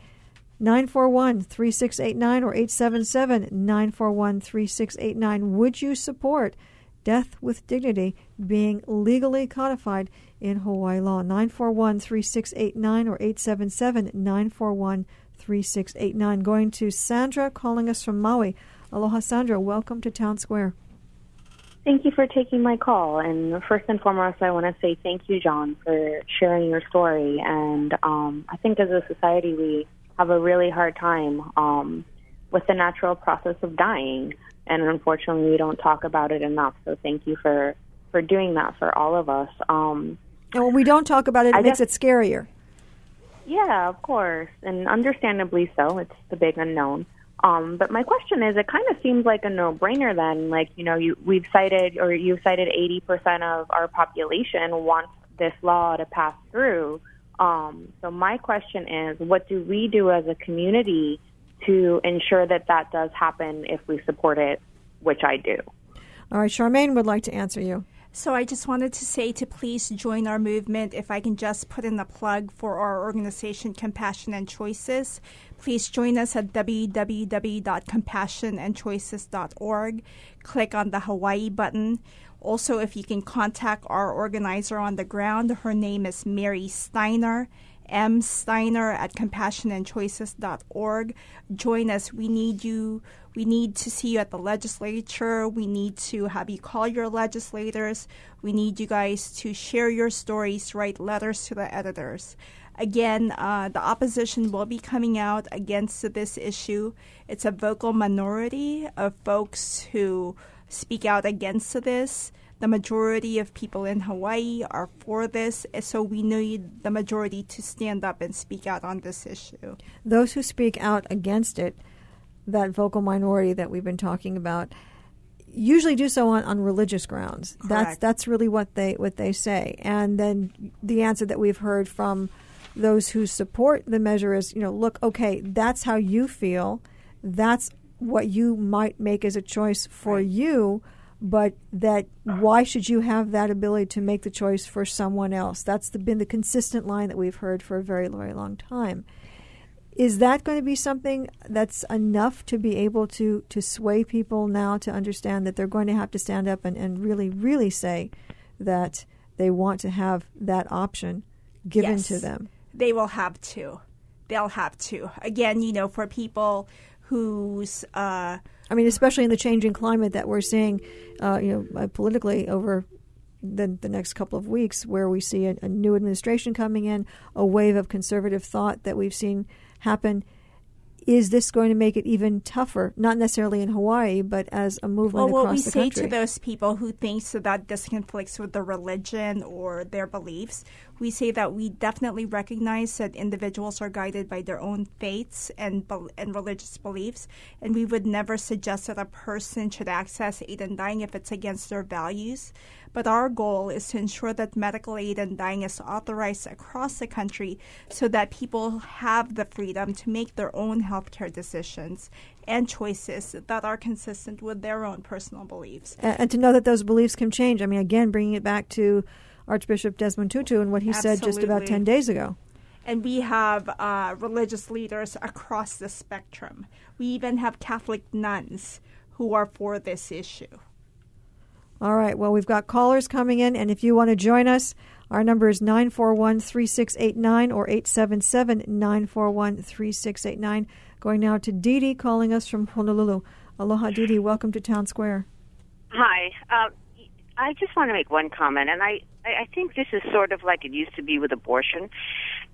941 3689 or 877 941 3689. Would you support death with dignity being legally codified in Hawaii law? 941 3689 or 877 941 3689. Going to Sandra calling us from Maui. Aloha, Sandra. Welcome to Town Square.
Thank you for taking my call. And first and foremost, I want to say thank you, John, for sharing your story. And um, I think as a society, we have a really hard time um, with the natural process of dying. And unfortunately, we don't talk about it enough. So thank you for, for doing that for all of us. Um,
and when we don't talk about it, it
I
makes
guess-
it scarier.
yeah, of course, and understandably so. It's the big unknown. Um, but my question is, it kind of seems like a no-brainer then. Like, you know, you, we've cited, or you've cited 80% of our population wants this law to pass through. Um, so my question is, what do we do as a community to ensure that that does happen if we support it, which I do?
All right, Charmaine would like to answer you.
So I just wanted to say to please join our movement. If I can just put in a plug for our organization, Compassion and Choices, please join us at www.compassionandchoices.org. Click on the Hawaii button. Also, if you can contact our organizer on the ground, her name is Mary Steiner. M. Steiner at compassionandchoices.org. Join us. We need you. We need to see you at the legislature. We need to have you call your legislators. We need you guys to share your stories, write letters to the editors. Again, uh, the opposition will be coming out against this issue. It's a vocal minority of folks who speak out against this. The majority of people in Hawaii are for this, so we need the majority to stand up and speak out on this issue.
Those who speak out against it, that vocal minority that we've been talking about, usually do so on, on religious grounds.
Correct.
That's that's really what they what they say. And then the answer that we've heard from those who support the measure is, you know, look, okay, that's how you feel. That's what you might make as a choice for right. you but that uh. why should you have that ability to make the choice for someone else? That's the, been the consistent line that we've heard for a very, very long time. Is that going to be something that's enough to be able to, to sway people now to understand that they're going to have to stand up and, and really, really say that they want to have that option given
yes,
to them?
They will have to. They'll have to. Again, you know, for people whose uh,
I mean, especially in the changing climate that we're seeing, uh, you know, uh, politically over the, the next couple of weeks, where we see a, a new administration coming in, a wave of conservative thought that we've seen happen is this going to make it even tougher? Not necessarily in Hawaii, but as a movement
well,
across
what we say to those people who think so that this conflicts with their religion or their beliefs, we say that we definitely recognize that individuals are guided by their own faiths and and religious beliefs, and we would never suggest that a person should access aid and dying if it's against their values. But our goal is to ensure that medical aid and dying is authorized across the country so that people have the freedom to make their own healthcare decisions and choices that are consistent with their own personal beliefs.
And, and to know that those beliefs can change. I mean, again, bringing it back to Archbishop Desmond Tutu and what he
Absolutely.
said just about 10 days ago.
And we have uh, religious leaders across the spectrum. We even have Catholic nuns who are for this issue.
All right. Well, we've got callers coming in, and if you want to join us, our number is 941 3689 or 877 941 3689. Going now to Dee Dee calling us from Honolulu. Aloha, Dee Dee. Welcome to Town Square.
Hi. Uh, I just want to make one comment, and I, I think this is sort of like it used to be with abortion.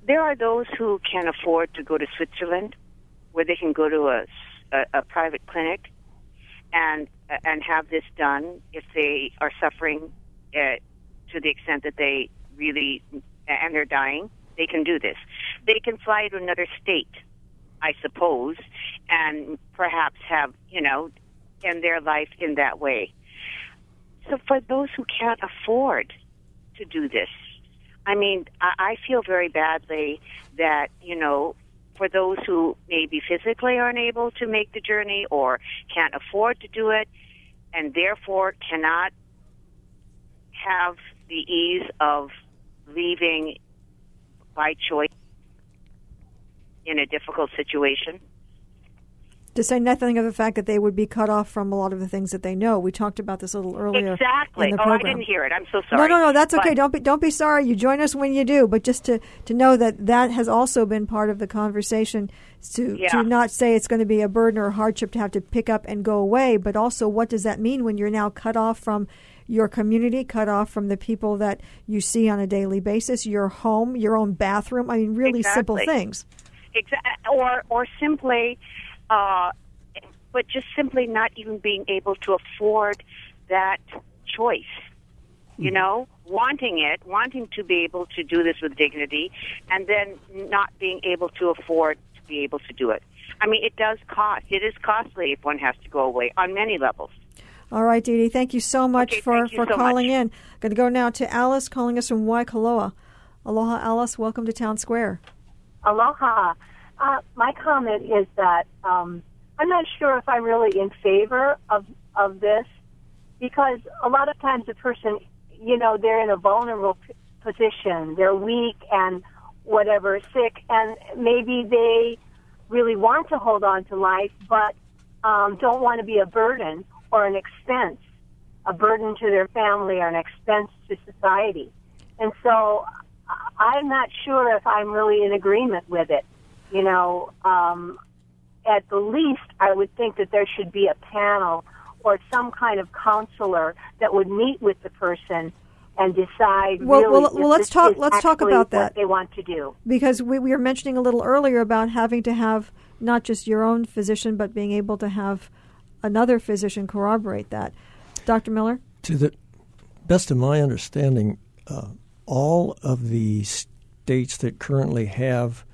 There are those who can afford to go to Switzerland, where they can go to a, a, a private clinic and and have this done if they are suffering uh, to the extent that they really and they're dying. They can do this. They can fly to another state, I suppose, and perhaps have you know end their life in that way. So for those who can't afford to do this, I mean, I, feel very badly that you know for those who maybe physically aren't able to make the journey or can't afford to do it and therefore cannot have the ease of leaving by choice in a difficult situation.
To say nothing of the fact that they would be cut off from a lot of the things that they know. We talked about this a little earlier.
Exactly. Oh, I didn't hear it. I'm so sorry.
No, no, no. That's okay.
But-
don't be don't be sorry. You join us when you do. But just to to know that that has also been part of the conversation. To
Yeah.
to not say it's going to be a burden or a hardship to have to pick up and go away, but also what does that mean when you're now cut off from your community, cut off from the people that you see on a daily basis, your home, your own bathroom. I mean, really simple things.
Exa- or or simply, uh, but just simply not even being able to afford that choice. You know, wanting it, wanting to be able to do this with dignity, and then not being able to afford to be able to do it. I mean, it does cost. It is costly if one has to go away on many levels.
All right, Dee Dee, thank you so much
Okay,
for,
thank you
for
so
calling
much.
in. Going to go now to Alice calling us from Waikoloa. Aloha, Alice. Welcome to Town Square.
Aloha. Uh, my comment is that um, I'm not sure if I'm really in favor of of this because a lot of times a person, you know, they're in a vulnerable p- position. They're weak and whatever, sick, and maybe they really want to hold on to life, but um, don't want to be a burden or an expense, a burden to their family or an expense to society. And so I'm not sure if I'm really in agreement with it. You know, um, at the least, I would think that there should be a panel or some kind of counselor that would meet with the person and decide.
Well-
really
well,
if
well, let's
this
talk- let's talk about
what
that.
they want to do.
Because we, we were mentioning a little earlier about having to have not just your own physician, but being able to have another physician corroborate that. Dr. Miller?
To the best of my understanding, uh, all of the states that currently have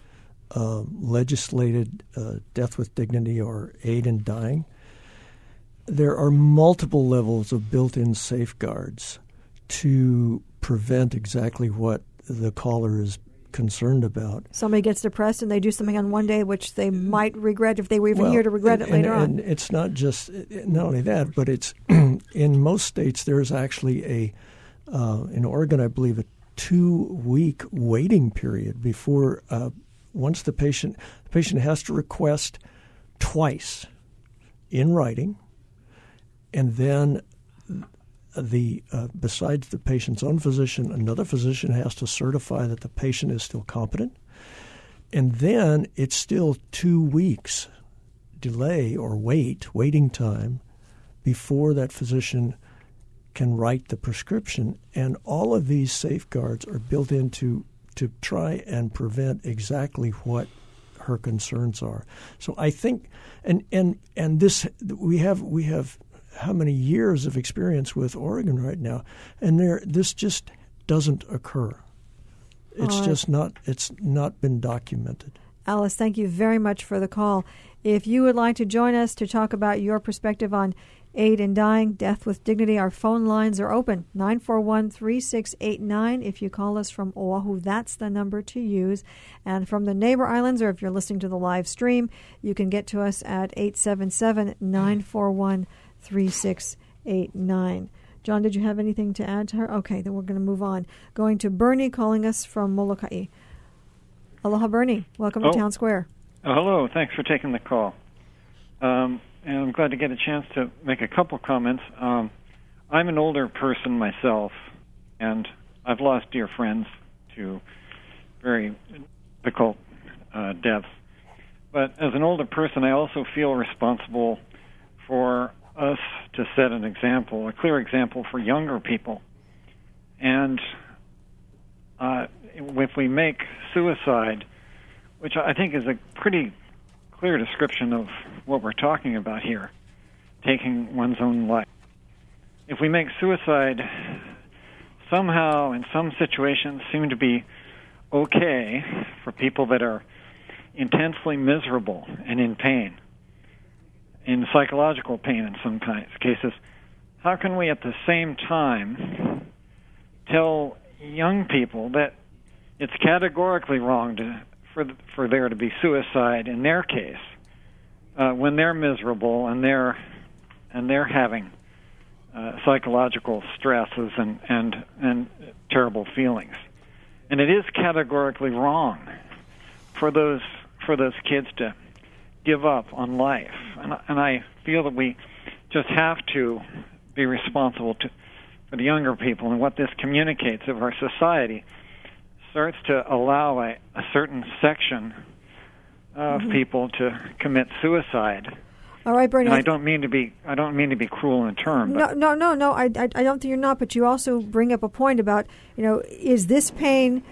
uh, legislated uh, death with dignity or aid in dying, there are multiple levels of built in safeguards to prevent exactly what the caller is concerned about.
Somebody gets depressed and they do something on one day which they might regret if they were even
Well,
here to regret
and,
it later
and,
on.
And it's not just not only that, but it's in most states there is actually a uh, in Oregon, I believe, a two week waiting period before uh, once the patient the patient has to request twice in writing, and then the uh, besides the patient's own physician, another physician has to certify that the patient is still competent, and then it's still two weeks delay or wait waiting time before that physician can write the prescription. And all of these safeguards are built into to try and prevent exactly what her concerns are so i think and and and this we have we have how many years of experience with Oregon right now and there this just doesn't occur it's
right.
just not it's not been documented
Alice, thank you very much for the call. If you would like to join us to talk about your perspective on aid in dying, death with dignity, our phone lines are open 941 3689. If you call us from Oahu, that's the number to use. And from the neighbor islands, or if you're listening to the live stream, you can get to us at 877 941 3689. John, did you have anything to add to her? Okay, then we're going to move on. Going to Bernie calling us from Molokai. Aloha, Bernie. Welcome
Oh.
to Town Square.
Oh, hello. Thanks for taking the call. Um, and I'm glad to get a chance to make a couple comments. Um, I'm an older person myself, and I've lost dear friends to very difficult uh, deaths. But as an older person, I also feel responsible for us to set an example, a clear example for younger people. And uh, if we make suicide, which I think is a pretty clear description of what we're talking about here, taking one's own life. If we make suicide somehow in some situations seem to be okay for people that are intensely miserable and in pain, in psychological pain in some kinds, cases, how can we at the same time tell young people that it's categorically wrong to, for for there to be suicide in their case uh, when they're miserable and they're and they're having uh, psychological stresses and and and terrible feelings, and it is categorically wrong for those for those kids to give up on life, and and I feel that we just have to be responsible to for the younger people and what this communicates of our society starts to allow a, a certain section of
Mhm.
people to commit suicide.
All right, Bernie.
And I don't mean to be I don't mean to be cruel in term,
No, no, no, no. I, I, I don't think you're not. But you also bring up a point about, you know, is this pain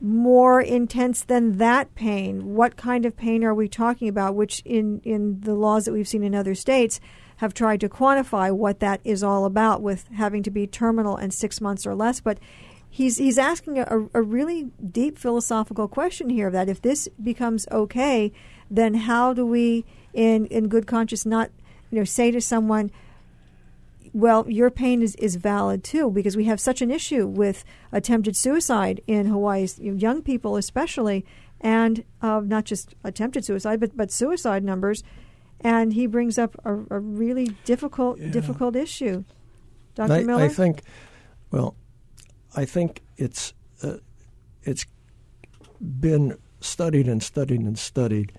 more intense than that pain? What kind of pain are we talking about? Which, in in the laws that we've seen in other states, have tried to quantify what that is all about, with having to be terminal and six months or less. But he's he's asking a, a really deep philosophical question here. That if this becomes okay, then how do we, in in good conscience, not you know say to someone, well, your pain is, is valid too, because we have such an issue with attempted suicide in Hawaii, young people especially, and uh, not just attempted suicide, but, but suicide numbers. And he brings up a, a really difficult,
Yeah.
difficult issue. Dr.
I,
Miller?
I think, well, I think it's uh, it's been studied and studied and studied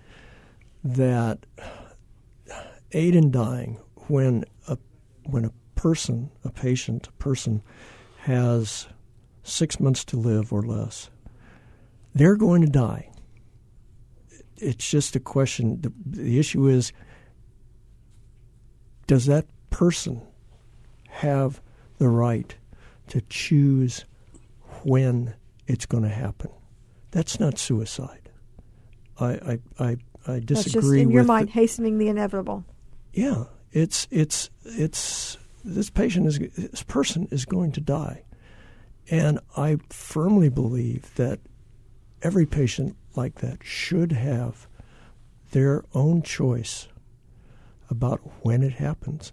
that aid in dying when a when a person, a patient, a person has six months to live or less, they're going to die. It's just a question. The, the issue is does that person have the right to choose when it's going to happen? That's not suicide. I I I, I disagree
That's just in your mind,
the-
hastening the inevitable.
yeah, it's it's it's this patient is this person is going to die, and I firmly believe that every patient like that should have their own choice about when it happens,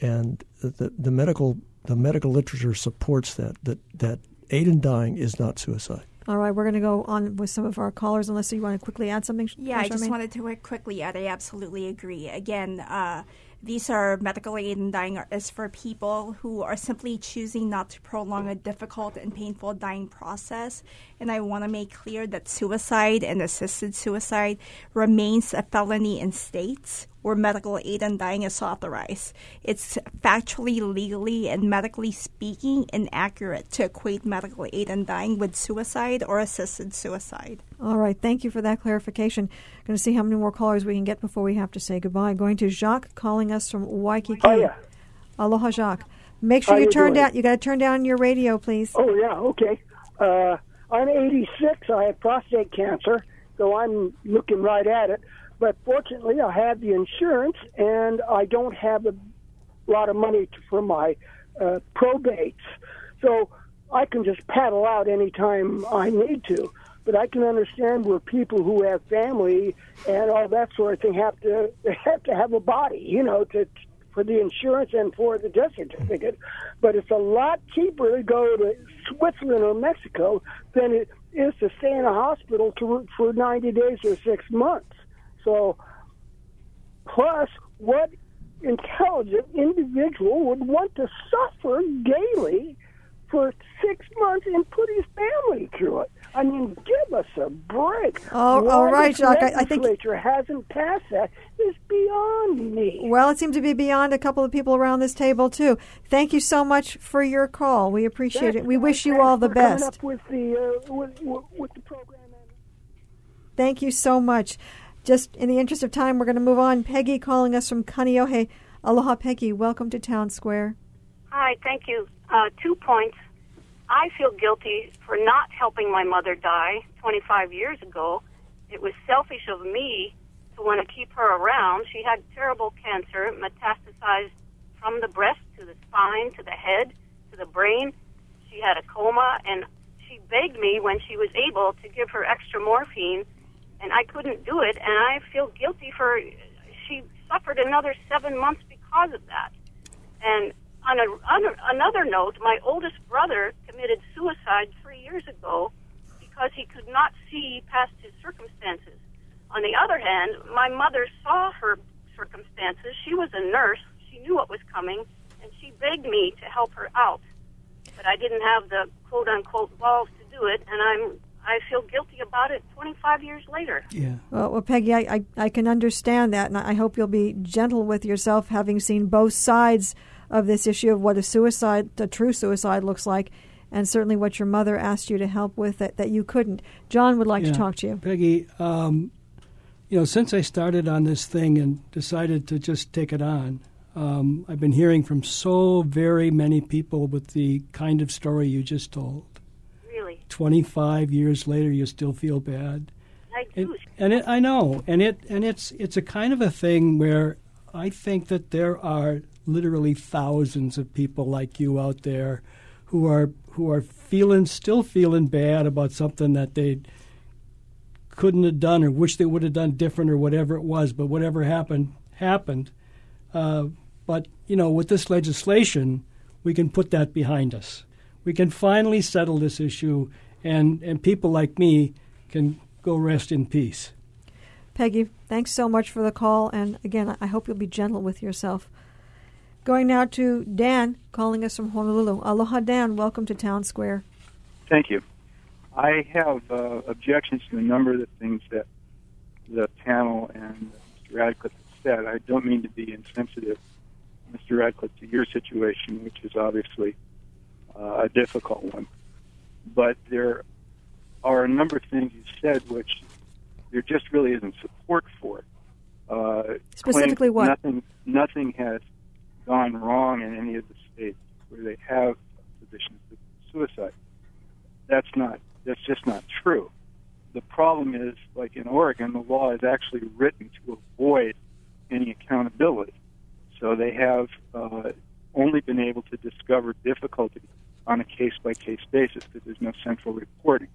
and the the medical the medical literature supports that that that aid in dying is not suicide.
All right, we're going to go on with some of our callers, unless you want to quickly add something.
Yeah, I just
Charmaine?
wanted to quickly add. I absolutely agree. Again, uh, these are medical aid in dying is for people who are simply choosing not to prolong a difficult and painful dying process. And I want to make clear that suicide and assisted suicide remains a felony in states where medical aid in dying is authorized. It's factually, legally, and medically speaking inaccurate to equate medical aid in dying with suicide or assisted suicide.
All right, thank you for that clarification. Going to see how many more callers we can get before we have to say goodbye. Going to Jacques calling us from Waikiki.
Hiya.
Aloha, Jacques. Make sure
How
you
you
turn
doing?
down. You got to turn down your radio, please.
Oh yeah, okay. Uh, I'm 86. I have prostate cancer, so I'm looking right at it. But fortunately, I have the insurance, and I don't have a lot of money to, for my uh, probates, so I can just paddle out anytime I need to. But I can understand where people who have family and all that sort of thing have to have to have a body, you know, to for the insurance and for the death certificate. But it's a lot cheaper to go to Switzerland or Mexico than it is to stay in a hospital to, for 90 days or six months. So, plus, what intelligent individual would want to suffer daily for six months and put his family through it? I mean, give us a break.
Oh,
Why
all right, Jacques, I- I think-
legislature hasn't passed that is beyond me.
Well, it seems to be beyond a couple of people around this table too. Thank you so much for your call. We appreciate it. We wish you all the
for coming
best.
up with the uh, with, with the program.
Thank you so much. Just in the interest of time, we're going to move on. Peggy calling us from Kaneohe. Aloha, Peggy. Welcome to Town Square.
Hi, thank you. Uh, two points. I feel guilty for not helping my mother die 25 years ago. It was selfish of me to want to keep her around. She had terrible cancer, metastasized from the breast to the spine to the head to the brain. She had a coma, and she begged me when she was able to give her extra morphine, and I couldn't do it. And I feel guilty for she suffered another seven months because of that. And on, a, on a, another note, my oldest brother committed suicide three years ago because he could not see past his circumstances. On the other hand, my mother saw her circumstances. She was a nurse. She knew what was coming, and she begged me to help her out. But I didn't have the quote unquote balls to do it, and I'm I feel guilty about it 25 years later.
Yeah.
Well, well Peggy, I, I, I can understand that, and I hope you'll be gentle with yourself, having seen both sides of this issue of what a suicide, a true suicide, looks like, and certainly what your mother asked you to help with that, that you couldn't. John would like
Yeah.
to talk to you.
Peggy, um, you know, since I started on this thing and decided to just take it on, um, I've been hearing from so very many people with the kind of story you just told.
Really,
25 years later, you still feel bad.
I do.
And it, I know, and it and it's it's a kind of a thing where I think that there are literally thousands of people like you out there who are who are feeling still feeling bad about something that they couldn't have done or wish they would have done different or whatever it was. But whatever happened, happened. Uh, but, you know, with this legislation, we can put that behind us. We can finally settle this issue, and, and people like me can go rest in peace.
Peggy, thanks so much for the call. And again, I hope you'll be gentle with yourself. Going now to Dan, calling us from Honolulu. Aloha, Dan. Welcome to Town Square.
Thank you. I have uh, objections to a number of the things that the panel and Mr. Radcliffe have said. I don't mean to be insensitive, Mr. Radcliffe, to your situation, which is obviously uh, a difficult one. But there are a number of things you said which there just really isn't support for. Uh,
Specifically, what?
Nothing, nothing has gone wrong in any of the states where they have physicians with suicide. That's not. That's just not true. The problem is, like in Oregon, the law is actually written to avoid any accountability. So they have uh, only been able to discover difficulty on a case by case basis because there's no central reporting.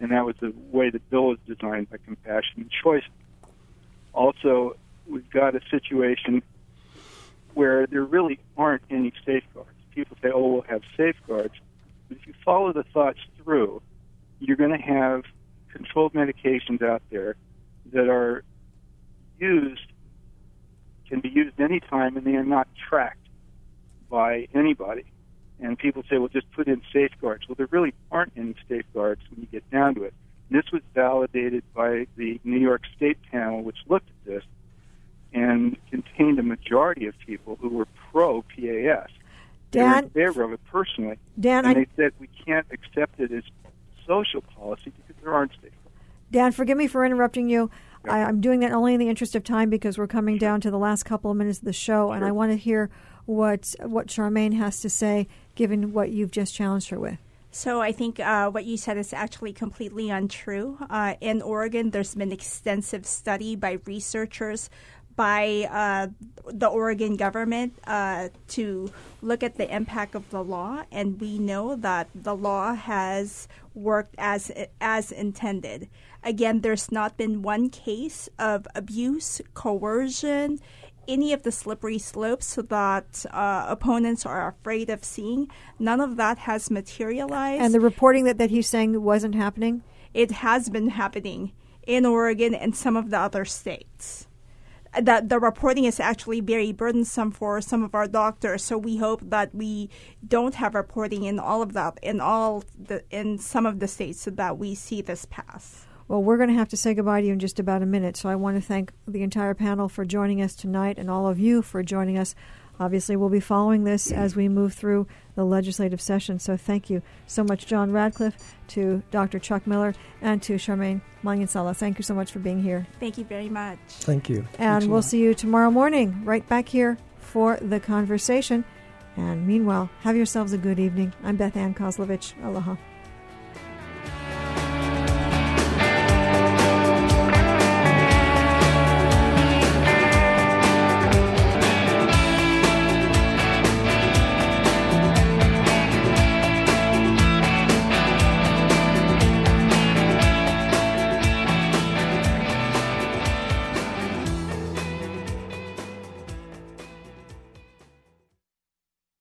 And that was the way the bill was designed by Compassion and Choice. Also, we've got a situation where there really aren't any safeguards. People say, oh, we'll have safeguards. But if you follow the thoughts through, you're going to have controlled medications out there that are used, can be used anytime, and they are not tracked by anybody. And people say, well, just put in safeguards. Well, there really aren't any safeguards when you get down to it. And this was validated by the New York State panel, which looked at this and contained a majority of people who were pro PAS. Dan, They were in favor of it personally.
Dan,
and
I-
they said we can't accept it as social policy because there aren't safeguards.
Dan, forgive me for interrupting you. I, I'm doing that only in the interest of time because we're coming down to the last couple of minutes of the show, and I want to hear what what Charmaine has to say, given what you've just challenged her with.
So I think uh, what you said is actually completely untrue. Uh, in Oregon, there's been extensive study by researchers, by uh, the Oregon government uh, to look at the impact of the law, and we know that the law has worked as as intended. Again, there's not been one case of abuse, coercion, any of the slippery slopes that uh, opponents are afraid of seeing. None of that has materialized.
And the reporting that, that he's saying wasn't happening?
it has been happening in Oregon and some of the other states. That the reporting is actually very burdensome for some of our doctors. So we hope that we don't have reporting in all of that in all the in some of the states, so that we see this pass.
Well, we're going to have to say goodbye to you in just about a minute. So I want to thank the entire panel for joining us tonight and all of you for joining us. Obviously, we'll be following this as we move through the legislative session. So thank you so much, John Radcliffe, to Dr. Chuck Miller, and to Charmaine Manansala. Thank you so much for being here.
Thank you very much.
Thank you.
And we'll see you tomorrow morning right back here for the conversation. And meanwhile, have yourselves a good evening. I'm Beth Ann Kozlovich. Aloha.